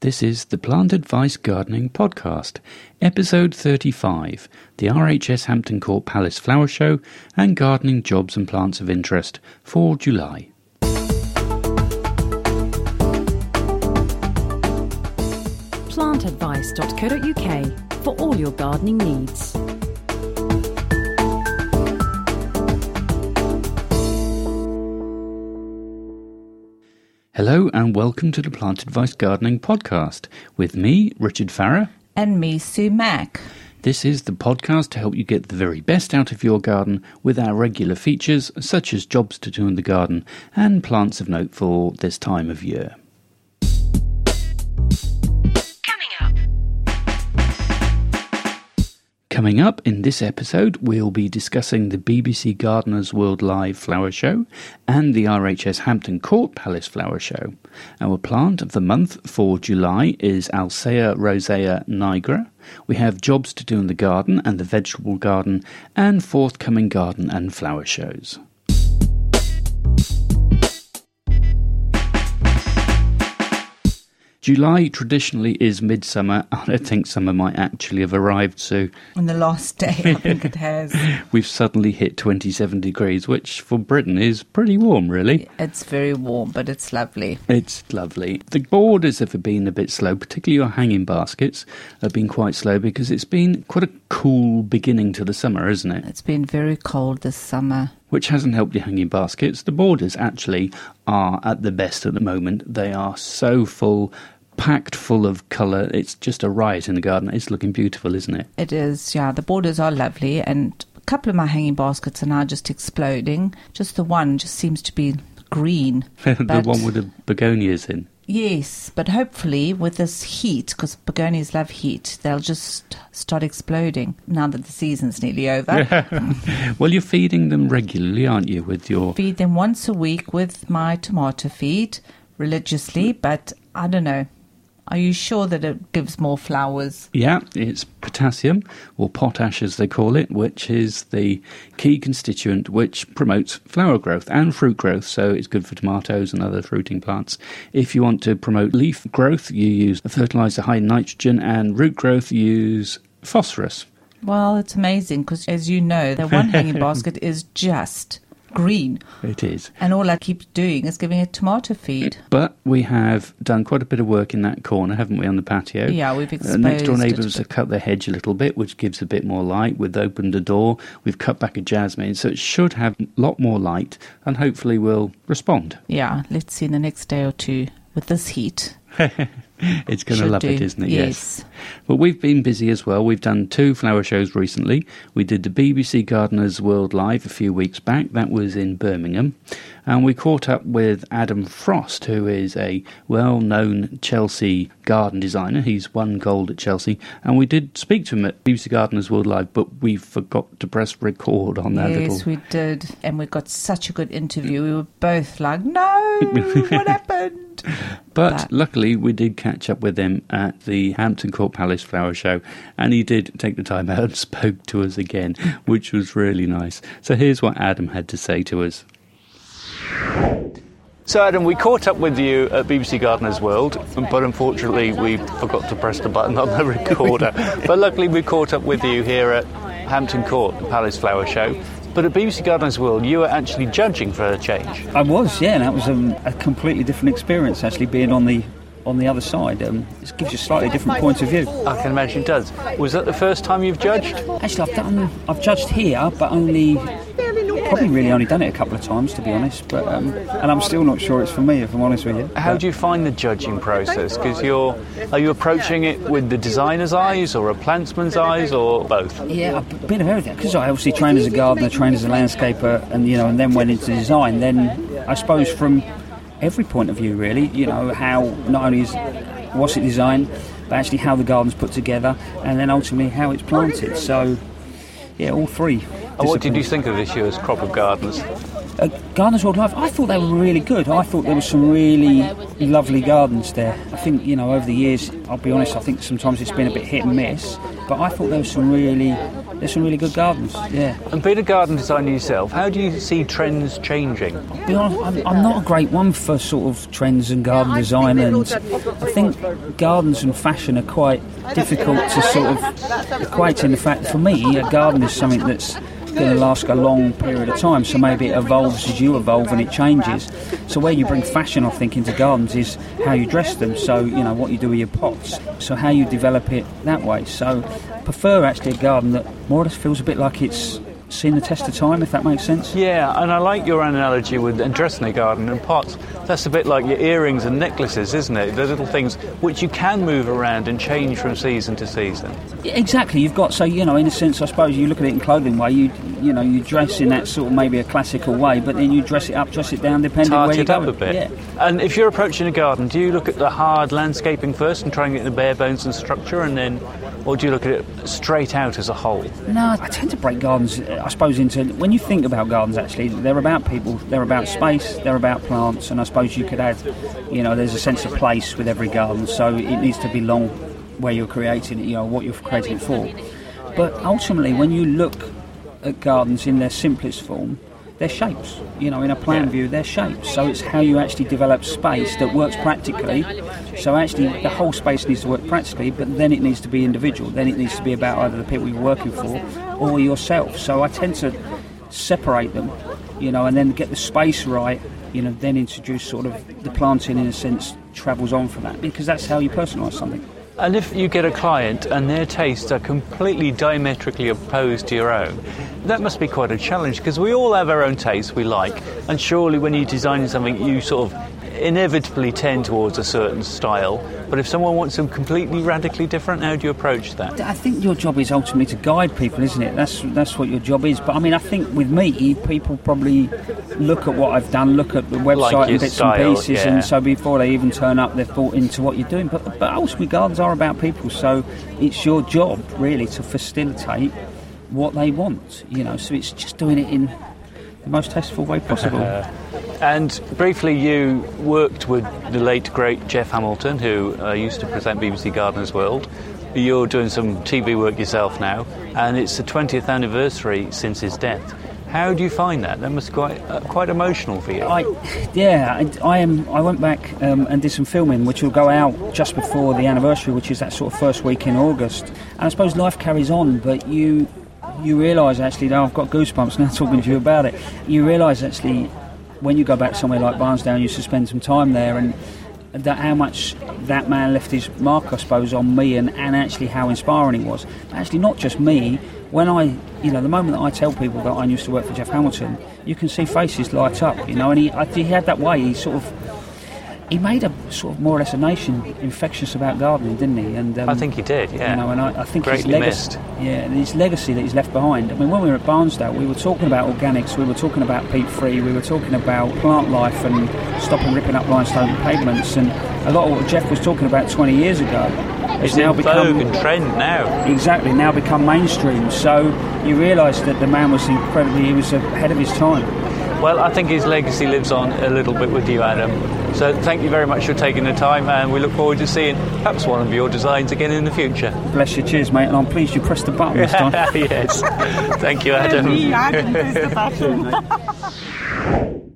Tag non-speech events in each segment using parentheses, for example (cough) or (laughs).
This is the Plant Advice Gardening Podcast, episode 35, the RHS Hampton Court Palace Flower Show and gardening jobs and plants of interest for July. plantadvice.co.uk for all your gardening needs. Hello and welcome to the Plant Advice Gardening Podcast with me, Richard Farrer. and me, Sue Mack. This is the podcast to help you get the very best out of your garden with our regular features such as jobs to do in the garden and plants of note for this time of year. Coming up in this episode, we'll be discussing the BBC Gardeners World Live Flower Show and the RHS Hampton Court Palace Flower Show. Our plant of the month for July is Alcea rosea nigra. We have jobs to do in the garden and the vegetable garden, and forthcoming garden and flower shows. July traditionally is midsummer. (laughs) I don't think summer might actually have arrived, so On the last day, I think it has. (laughs) we've suddenly hit 27 degrees, which for Britain is pretty warm, really. It's very warm, but it's lovely. It's lovely. The borders have been a bit slow, particularly your hanging baskets have been quite slow because it's been quite a cool beginning to the summer, isn't it? It's been very cold this summer. Which hasn't helped your hanging baskets. The borders actually are at the best at the moment. They are so full, packed full of colour. It's just a riot in the garden. It's looking beautiful, isn't it? It is, yeah, the borders are lovely, and a couple of my hanging baskets are now just exploding. Just the one just seems to be green. (laughs) the one with the begonias in. Yes, but hopefully with this heat, because begonias love heat, they'll just start exploding now that the season's nearly over. (laughs) Well, you're feeding them regularly, aren't you, with your feed them once a week with my tomato feed religiously, but I don't know. Are you sure that it gives more flowers? Yeah, it's potassium, or potash as they call it, which is the key constituent which promotes flower growth and fruit growth, so it's good for tomatoes and other fruiting plants. If you want to promote leaf growth, you use a fertilizer high in nitrogen, and root growth, you use phosphorus. Well, it's amazing because, as you know, the one hanging (laughs) basket is just green, It is. and all I keep doing is giving it tomato feed. But we have done quite a bit of work in that corner, haven't we, on the patio? Yeah, we've Uh, next door exposed it neighbours have cut their hedge a little bit, which gives a bit more light. We've opened a door, we've cut back a jasmine, so it should have a lot more light and hopefully we'll respond. Yeah, let's see in the next day or two with this heat. (laughs) (laughs) It's going to love it, do. isn't it? Yes. But we've been busy as well. We've done two flower shows recently. We did the BBC Gardeners World Live a few weeks back. That was in Birmingham. And we caught up with Adam Frost, who is a well known Chelsea garden designer. He's won gold at Chelsea. And we did speak to him at BBC Gardeners World Live, but we forgot to press record on that yes, little. we did, and we got such a good interview. We were both like, "No, what (laughs) happened?" But But- luckily, we did catch up with him at the Hampton Court Palace Flower Show, and he did take the time out and (laughs) spoke to us again, which was really nice. So here's what Adam had to say to us. So, Adam, we caught up with you at BBC Gardeners World, but unfortunately, we forgot to press the button on the (laughs) recorder. but luckily, we caught up with you here at Hampton Court, the Palace Flower Show. But at BBC Gardeners World, you were actually judging for a change. I was, yeah, and that was um, a completely different experience actually being on the on the other side. Um, it gives you a slightly different point of view. I can imagine it does. Was that the first time you've judged? Actually, I've done, I've judged here, but only probably really only done it a couple of times to be honest. But um, and I'm still not sure it's for me if I'm honest with you. How But- do you find the judging process? Because you're, are you approaching it with the designer's eyes or a plantsman's eyes or both? Yeah, a bit of everything. Because I obviously trained as a gardener, trained as a landscaper, and you know, and then went into design. Then I suppose from every point of view, really, you know, how not only is what's it designed, but actually how the garden's put together, and then ultimately how it's planted. So, yeah, all three. And what did you think of this year's crop of gardeners? Uh, Gardeners World Live, I thought they were really good. I thought there were some really lovely gardens there. I think, you know, over the years, I'll be honest, I think sometimes it's been a bit hit and miss. But I thought there was some really, there's some really good gardens. Yeah. And being a garden designer yourself, how do you see trends changing? be honest, I'm, I'm not a great one for sort of trends and garden design, and I think gardens and fashion are quite difficult to sort of equate in the fact for me a garden is something that's going to last a long period of time so maybe it evolves as you evolve and it changes. So where you bring fashion I think into gardens is how you dress them. So you know what you do with your pots. So how you develop it that way. So prefer actually a garden that more or less feels a bit like it's seen the test of time, if that makes sense. Yeah, and I like your analogy with dressing a garden and pots. That's a bit like your earrings and necklaces, isn't it? The little things which you can move around and change from season to season. Yeah, exactly. You've got so you know, in a sense, I suppose you look at it in clothing way. You you know, you dress in that sort of maybe a classical way, but then you dress it up, dress it down, depending Tart where you it go. up a bit. Yeah. And if you're approaching a garden, do you look at the hard landscaping first and try and get the bare bones and structure, and then, or do you look at it straight out as a whole? No, I tend to break gardens, uh, I suppose, into when you think about gardens. Actually, they're about people, they're about space, they're about plants, and I suppose you could add, you know, there's a sense of place with every garden, so it needs to belong where you're creating it, you know, what you're creating it for. But ultimately, when you look at gardens in their simplest form, they're shapes. You know, in a plan Yeah. view, they're shapes. So it's how you actually develop space that works practically. So actually, the whole space needs to work practically, but then it needs to be individual. Then it needs to be about either the people you're working for or yourself. So I tend to separate them, you know, and then get the space right. You know, then introduce sort of the planting in a sense travels on from that because that's how you personalise something. And if you get a client and their tastes are completely diametrically opposed to your own, that must be quite a challenge because we all have our own tastes we like, and surely when you're designing something, you sort of inevitably tend towards a certain style. But if someone wants them completely radically different, how do you approach that? I think your job is ultimately to guide people, isn't it? That's that's what your job is. But I mean, I think with me, people probably look at what I've done, look at the website Like and bits style, and pieces, yeah. and so before they even turn up, they've thought into what you're doing. But but ultimately, gardens are about people, so it's your job really to facilitate what they want. You know, so it's just doing it in the most tasteful way possible. (laughs) And briefly, you worked with the late great Geoff Hamilton, who uh, used to present BBC Gardeners World. You're doing some TV work yourself now, and it's the 20th anniversary since his death. How do you find that? That must quite uh, quite emotional for you. I, yeah, I, I am. I went back um, and did some filming, which will go out just before the anniversary, which is that sort of first week in August. And I suppose life carries on, but you you realise actually. Now I've got goosebumps (laughs) now talking to you about it. You realise actually when you go back somewhere like Barnsdale, you spend some time there, and that how much that man left his mark, I suppose, on me, and, and actually how inspiring he was. Actually, not just me. When I, you know, the moment that I tell people that I used to work for Geoff Hamilton, you can see faces light up, you know, and he, I, he had that way. He sort of, he made a sort of more or less a nation infectious about gardening, didn't he? And um, I think he did, yeah. You know, and I, I think his Greatly legacy, missed. yeah, and his legacy that he's left behind. I mean, when we were at Barnsdale, we were talking about organics, we were talking about peat-free, we were talking about plant life and stopping ripping up limestone pavements, and a lot of what Geoff was talking about 20 years ago has It's now become vogue and trend now. exactly now become mainstream. So you realise that the man was incredibly, he was ahead of his time. Well, I think his legacy lives on a little bit with you, Adam. So thank you very much for taking the time, and we look forward to seeing perhaps one of your designs again in the future. Bless you, cheers, mate, and I'm pleased you pressed the button (laughs) this time. yes. Thank you, Adam. (laughs)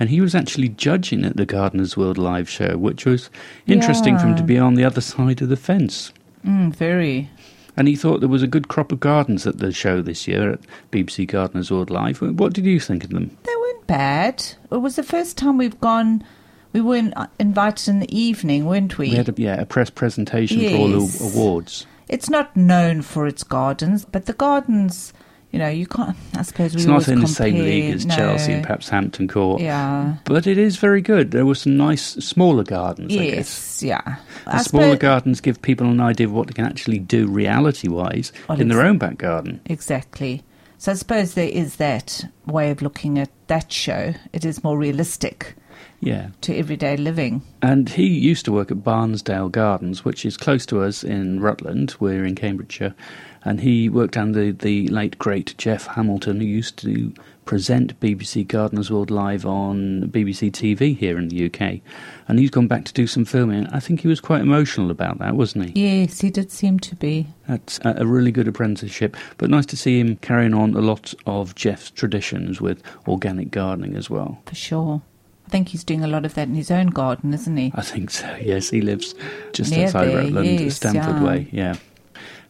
And he was actually judging at the Gardeners World live show, which was interesting for him to be on the other side of the fence. Mm, very. And he thought there was a good crop of gardens at the show this year at BBC Gardeners World Live. What did you think of them? They weren't bad. It was the first time we've gone. We were in, uh, invited in the evening, weren't we? We had a, yeah, a press presentation for all the awards. it's not known for its gardens, but the gardens, you know, you can't. I suppose we It's not in the same league as no. Chelsea and perhaps Hampton Court. Yeah. But it is very good. There were some nice smaller gardens, I guess. Yes. Yeah. The I smaller suppose- gardens give people an idea of what they can actually do reality wise Well, in their own back garden. Exactly. So I suppose there is that way of looking at that show. It is more realistic Yeah. to everyday living. And he used to work at Barnsdale Gardens, which is close to us in Rutland. We're in Cambridgeshire. And he worked under the late, great Geoff Hamilton, who used to present BBC Gardeners World Live on BBC TV here in the UK. And he's gone back to do some filming. I think he was quite emotional about that, wasn't he? Yes, he did seem to be. That's a a really good apprenticeship. But nice to see him carrying on a lot of Geoff's traditions with organic gardening as well. For sure. Think he's doing a lot of that in his own garden, isn't he? I think so. Yes, he lives just Near outside there, Rutland, yes, Stamford yeah. Way. Yeah.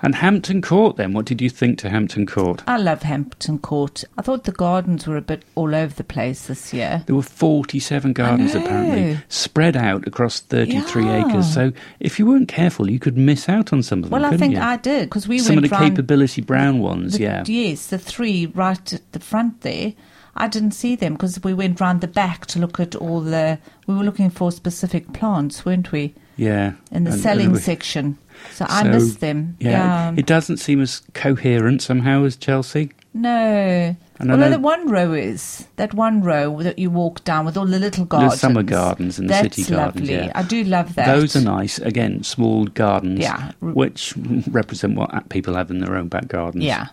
And Hampton Court. Then, what did you think to Hampton Court? I love Hampton Court. I thought the gardens were a bit all over the place this year. There were 47 gardens apparently spread out across 33 Yeah. acres. So if you weren't careful, you could miss out on some of them. Well, I think you? I did because we were some of the capability brown ones. the- yeah. Yes, the three right at the front there. I didn't see them because we went round the back to look at all the. We were looking for specific plants, weren't we, Yeah. in the And- selling and we- section? So, I missed them. Yeah. Yeah. It doesn't seem as coherent somehow as Chelsea. no. And Although know- the one row is that one row that you walk down with all the little gardens. summer gardens and the That's city gardens, lovely. yeah. I do love that. Those are nice. Again, small gardens, Yeah. which (laughs) represent what people have in their own back gardens. Yeah.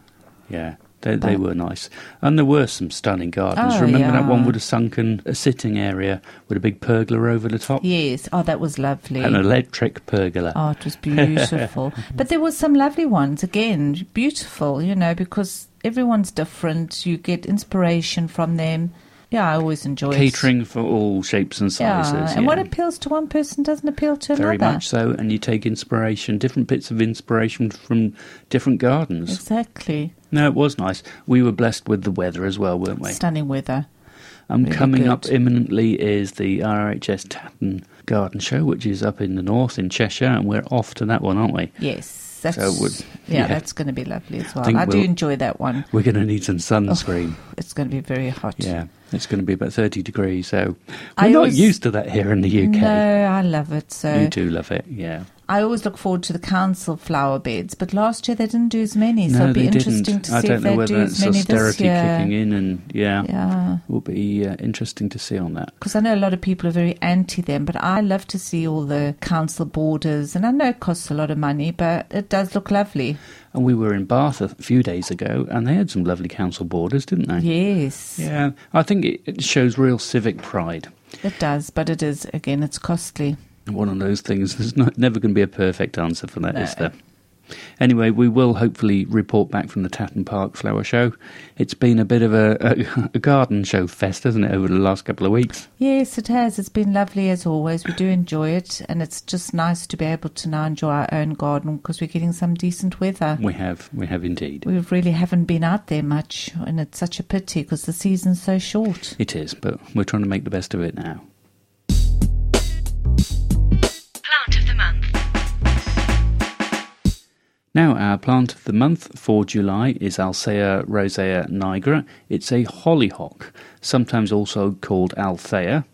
Yeah, they, they were nice. And there were some stunning gardens. Oh, Remember that one with a sunken a sitting area with a big pergola over the top? Yes. Oh, that was lovely. An electric pergola. Oh, it was beautiful. (laughs) but there were some lovely ones again, beautiful, you know, because everyone's different. You get inspiration from them. Yeah, I always enjoy it. Catering for all shapes and sizes. Yeah, and yeah. what appeals to one person doesn't appeal to Very another. Very much so. And you take inspiration, different bits of inspiration from different gardens. Exactly. No, it was nice. We were blessed with the weather as well, weren't we? Stunning weather. And Really coming up imminently is the RHS Tatton Garden Show, which is up in the north in Cheshire, and we're off to that one, aren't we? Yes, that's So would- yeah, yeah. that's going to be lovely as well. I do we'll- enjoy that one. We're going to need some oh, sunscreen. It's going to be very hot. Yeah, it's going to be about 30 degrees, so we're I not always- used to that here in the UK. No, I love it. So You do love it, yeah. I always look forward to the council flower beds, but last year they didn't do as many, so no, it'll be interesting didn't. to I see don't if know they whether do as many this year. kicking in, and yeah, Yeah, will be uh, interesting to see on that. because I know a lot of people are very anti them, but I love to see all the council borders, and I know it costs a lot of money, but it does look lovely. And we were in Bath a few days ago, and they had some lovely council borders, didn't they? Yes, Yeah, I think it, it shows real civic pride. it does, but it is again, it's costly. One of those things. There's not, never going to be a perfect answer for that, is No. there? Anyway, we will hopefully report back from the Tatton Park Flower Show. It's been a bit of a, a, a garden show fest, hasn't it, over the last couple of weeks? Yes, it has. It's been lovely as always. We do enjoy it, and it's just nice to be able to now enjoy our own garden because we're getting some decent weather. We have, we have indeed. We really haven't been out there much, and it's such a pity because the season's so short. It is, but we're trying to make the best of it now. Now, our plant of the month for July is Alcea rosea nigra. It's a hollyhock, sometimes also called Althea.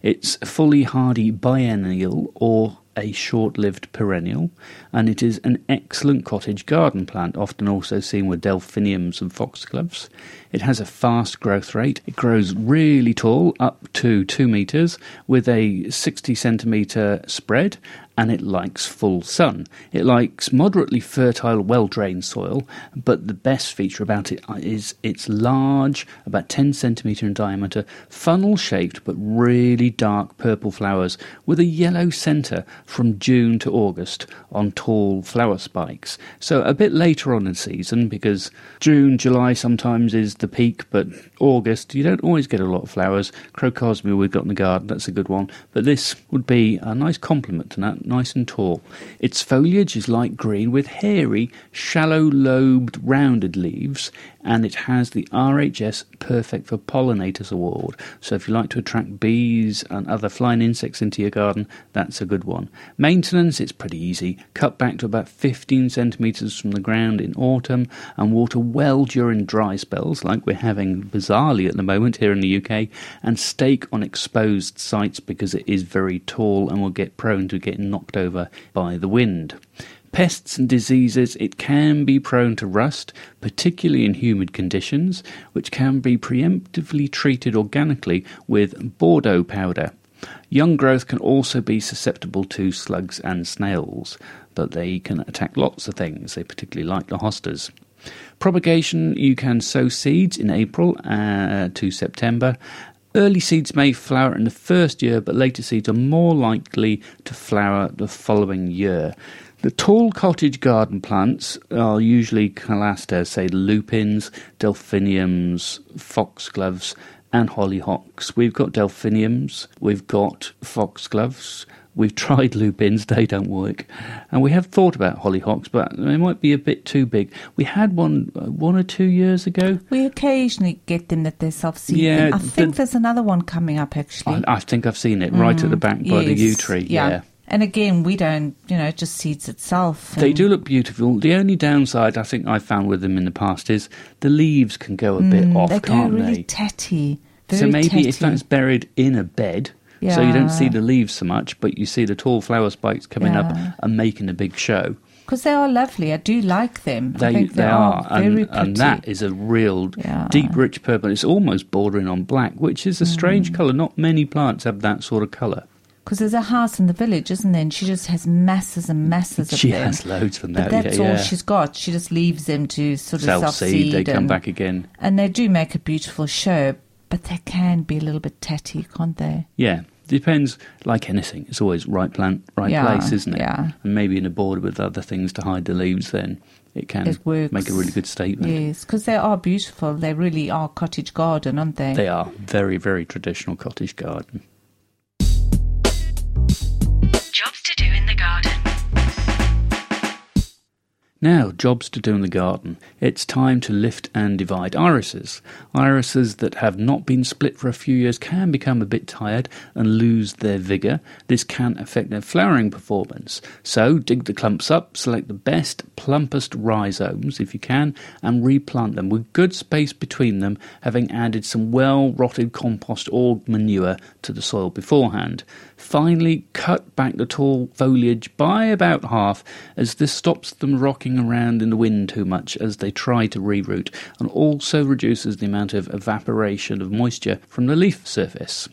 It's fully hardy biennial or a short lived perennial, and it is an excellent cottage garden plant, often also seen with delphiniums and foxgloves. It has a fast growth rate. It grows really tall, up to 2 metres, with a 60 centimetre spread, and it likes full sun. It likes moderately fertile, well drained soil, but the best feature about it uh, is it's large, about 10 centimetre in diameter, funnel shaped but really dark purple flowers with a yellow centre from June to August on tall flower spikes. So a bit later on in season because June, July sometimes is the peak, but August you don't always get a lot of flowers. Crocosmia we've got in the garden, that's a good one. But this would be a nice complement to that, nice and tall. Its foliage is light green with hairy, shallow lobed, rounded leaves, and it has the RHS Perfect for Pollinators Award. So if you like to attract bees and other flying insects into your garden, that's a good one. Maintenance, it's pretty easy. Cut back to about 15 centimetres from the ground in autumn and water well during dry spells, like we're having bizarrely at the moment here in the UK, and stake on exposed sites because it is very tall and will get prone to getting knocked over by the wind. Pests and diseases, it can be prone to rust, particularly in humid conditions, which can be preemptively treated organically with Bordeaux powder. Young growth can also be susceptible to slugs and snails, but they can attack lots of things. They particularly like the hostas. Propagation you can sow seeds in April uh, to September. Early seeds may flower in the first year, but later seeds are more likely to flower the following year. The tall cottage garden plants are usually classed as, say, lupins, delphiniums, foxgloves, and hollyhocks. We've got delphiniums, we've got foxgloves, we've (laughs) tried lupins, they don't work, and we have thought about hollyhocks, but they might be a bit too big. We had one uh, one or two years ago. We occasionally get them that they're self-seeding. Yeah, I think the- there's another one coming up actually. I, I think I've seen it right at the back by the yew tree. yeah. And again, we don't, you know, it just seeds itself. They do look beautiful. The only downside I think I've found with them in the past is the leaves can go a bit Mm, off, they go can't really they? tatty. Very so maybe tatty. if that's buried in a bed, so you don't see the leaves so much, but you see the tall flower spikes coming Yeah. up and making a big show. Because they are lovely. I do like them. I They they, are, are, very and, pretty. and that is a real Yeah. deep, rich purple. It's almost bordering on black, which is a strange Mm. colour. Not many plants have that sort of colour. Because there's a house in the village, isn't there? And she just has masses and masses of She them. has loads from But that's yeah, all yeah. she's got. She just leaves them to sort of self seed. They come and, back again. And they do make a beautiful show, but they can be a little bit tatty, can't they? Yeah, depends. Like anything, it's always right plant, right Yeah, place, isn't it? yeah. And maybe in a border with other things to hide the leaves, then it can It make a really good statement. Yes, because they are beautiful. They really are cottage garden, aren't they? They are very, very traditional cottage garden. To do in the garden. Now, jobs to do in the garden. It's time to lift and divide irises. Irises that have not been split for a few years can become a bit tired and lose their vigour. This can affect their flowering performance. So, dig the clumps up, select the best, plumpest rhizomes if you can, and replant them with good space between them, having added some well rotted compost or manure to the soil beforehand. Finally, cut back the tall foliage by about half, as this stops them rocking around in the wind too much as they try to reroot, and also reduces the amount of evaporation of moisture from the leaf surface.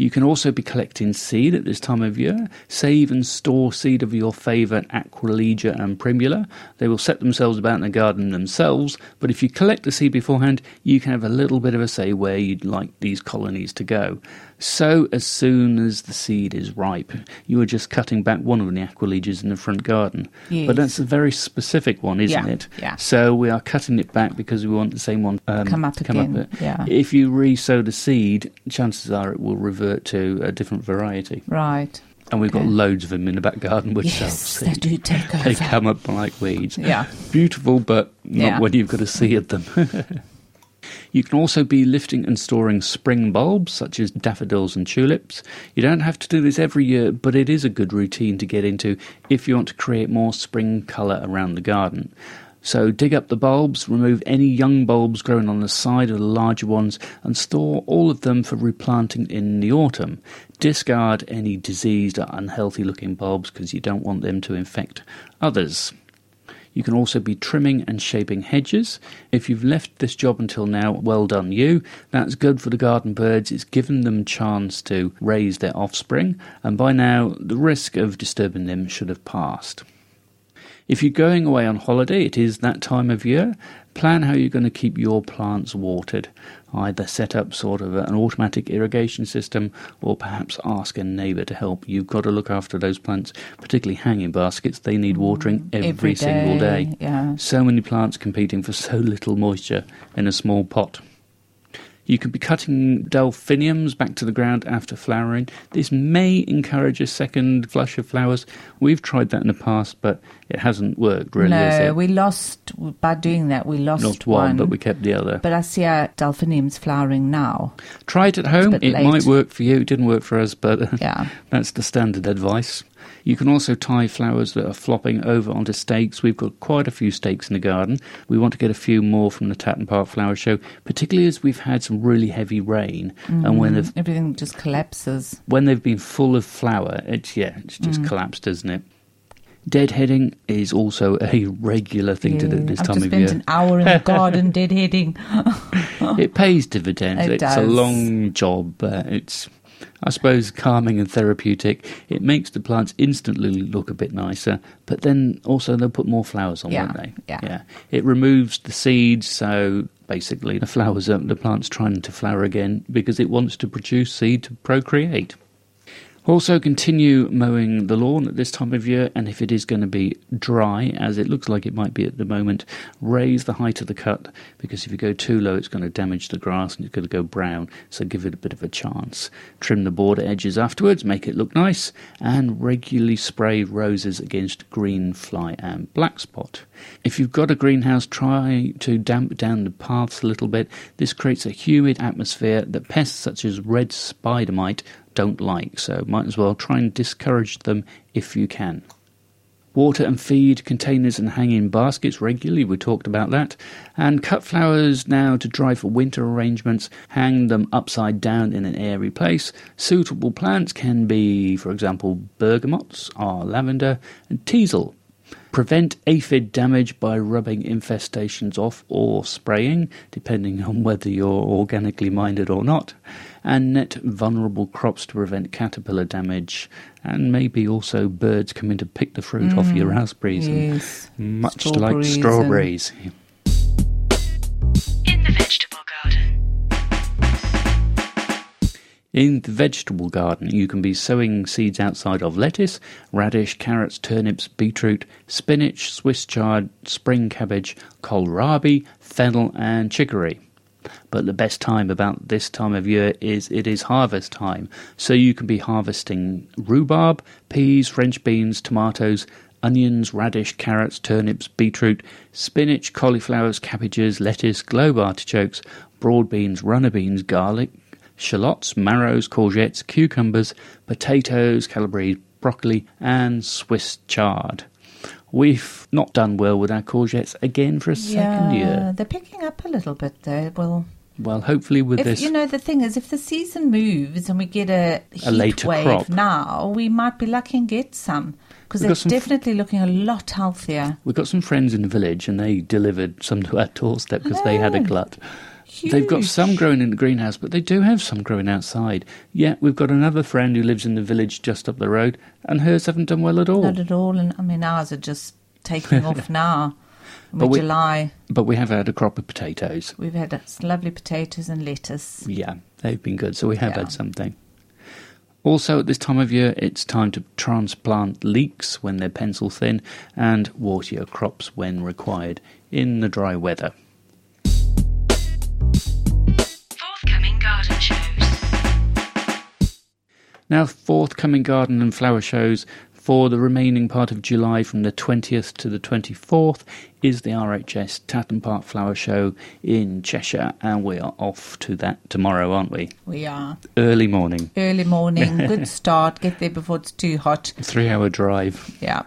You can also be collecting seed at this time of year. Save and store seed of your favourite Aquilegia and Primula. They will set themselves about in the garden themselves, but if you collect the seed beforehand, you can have a little bit of a say where you'd like these colonies to go. So, as soon as the seed is ripe, you are just cutting back one of the Aquilegias in the front garden. Yes. But that's a very specific one, isn't Yeah, it? yeah. So, we are cutting it back because we want the same one um, Come up again, uh, yeah. if you re-sow the seed, chances are it will revert to a different variety. Right. And we've got loads of them in the back garden with Yes, they do take over. They come up like weeds. Yeah. Beautiful, but not Yeah. when you've got to seed them. (laughs) You can also be lifting and storing spring bulbs, such as daffodils and tulips. You don't have to do this every year, but it is a good routine to get into if you want to create more spring colour around the garden. So dig up the bulbs, remove any young bulbs growing on the side of the larger ones, and store all of them for replanting in the autumn. Discard any diseased or unhealthy looking bulbs because you don't want them to infect others. You can also be trimming and shaping hedges. If you've left this job until now, well done you. That's good for the garden birds. It's given them chance to raise their offspring, and by now the risk of disturbing them should have passed. If you're going away on holiday, it is that time of year. Plan how you're going to keep your plants watered. Either set up sort of an automatic irrigation system or perhaps ask a neighbour to help. You've got to look after those plants, particularly hanging baskets. They need mm, watering every, Every single day, day. yeah. So many plants competing for so little moisture in a small pot. You could be cutting delphiniums back to the ground after flowering. This may encourage a second flush of flowers. We've tried that in the past, but it hasn't worked really. no, it? we lost by doing that. We lost, Lost one, but we kept the other. But I see our delphiniums flowering now. Try it at home. It late. might work for you. It didn't work for us, but Yeah. (laughs) that's the standard advice. You can also tie flowers that are flopping over onto stakes. We've got quite a few stakes in the garden. We want to get a few more from the Tatton Park Flower Show, particularly as we've had some really heavy rain. And when Everything just collapses. when they've been full of flower, it's yeah, it's just collapsed, doesn't it? Deadheading is also a regular thing to do this I've time of spent year. an hour in the garden deadheading. (laughs) it pays dividends. (laughs) It it's a long job. Uh, it's I suppose calming and therapeutic. It makes the plants instantly look a bit nicer, but then also they'll put more flowers on, Yeah, won't they? yeah. It removes the seeds, so basically the flowers are the plant's trying to flower again because it wants to produce seed to procreate. Also, continue mowing the lawn at this time of year, and if it is going to be dry, as it looks like it might be at the moment, raise the height of the cut because if you go too low, it's going to damage the grass and it's going to go brown. So, give it a bit of a chance. Trim the border edges afterwards, make it look nice, and regularly spray roses against green fly and black spot. If you've got a greenhouse, try to damp down the paths a little bit. This creates a humid atmosphere that pests such as red spider mite don't like, so might as well try and discourage them if you can. Water and feed containers and hanging baskets regularly, we talked about that. And cut flowers now to dry for winter arrangements, hang them upside down in an airy place. Suitable plants can be, for example, bergamots or lavender and teasel. Prevent aphid damage by rubbing infestations off or spraying, depending on whether you're organically minded or not. And net vulnerable crops to prevent caterpillar damage, and maybe also birds coming to pick the fruit off mm. your raspberries, and Yes. much like Strawberries and- In the vegetable garden, you can be sowing seeds outside of lettuce, radish, carrots, turnips, beetroot, spinach, Swiss chard, spring cabbage, kohlrabi, fennel, and chicory. But the best time about this time of year is it is harvest time, so you can be harvesting rhubarb, peas, French beans, tomatoes, onions, radish, carrots, turnips, beetroot, spinach, cauliflowers, cabbages, lettuce, globe artichokes, broad beans, runner beans, garlic, shallots, marrows, courgettes, cucumbers, potatoes, calabrese, broccoli, and Swiss chard. We've not done well with our courgettes again for a second yeah, year. they're picking up a little bit though. Well, Well, hopefully with if this, you know the thing is, if the season moves and we get a heat later wave crop. now, we might be lucky and get some because they're some definitely looking a lot healthier. we've got some friends in the village, and they delivered some to our (laughs) doorstep because they had a know. Glut. They've got some growing in the greenhouse, but they do have some growing outside. Yeah, we've got another friend who lives in the village just up the road, and hers haven't done well at all. Not at all, and I mean ours are just taking off (laughs) now. But we, July. But we have had a crop of potatoes. we've had uh, lovely potatoes and lettuce. Yeah, they've been good, so we have Yeah. had something. Also, at this time of year, it's time to transplant leeks when they're pencil thin and water your crops when required in the dry weather. Now, forthcoming garden and flower shows for the remaining part of July from the 20th to the 24th is the RHS Tatton Park Flower Show in Cheshire, and we are off to that tomorrow, aren't we? We are Early morning, early morning, (laughs) good start. Get there before it's too hot. three hour drive, Yeah,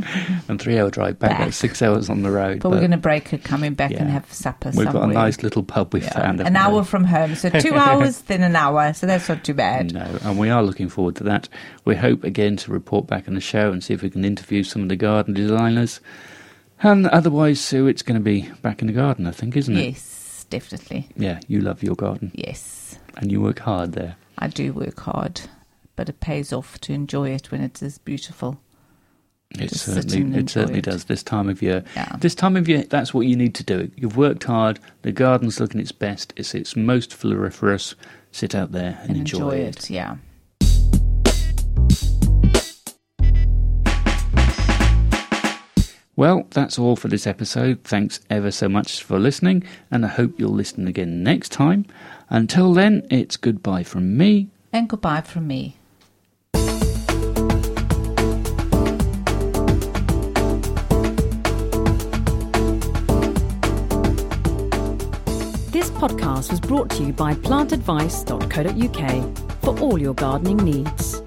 (laughs) and three hour drive back, Back. six hours on the road. but, we're going to break it coming back and have supper We've somewhere. got a nice little pub we've Yeah, found. an we? hour from home, so two (laughs) hours, then an hour. So that's not too bad. No, and we are looking forward to that. We hope again to report back on the show and see if we can interview some of the garden designers. And otherwise, Sue, it's going to be back in the garden, I think, isn't it? Yes, definitely. Yeah, you love your garden Yes, and you work hard there. I do work hard, but it pays off to enjoy it when it's as beautiful. It Just certainly, it certainly does this time of year. Yeah. This time of year, that's what you need to do. You've worked hard. The garden's looking its best. It's its most floriferous. Sit out there and, and enjoy, enjoy it. it. Yeah. Well, that's all for this episode. Thanks ever so much for listening, and I hope you'll listen again next time. Until then, it's goodbye from me. And goodbye from me. Podcast was brought to you by plantadvice.co.uk for all your gardening needs.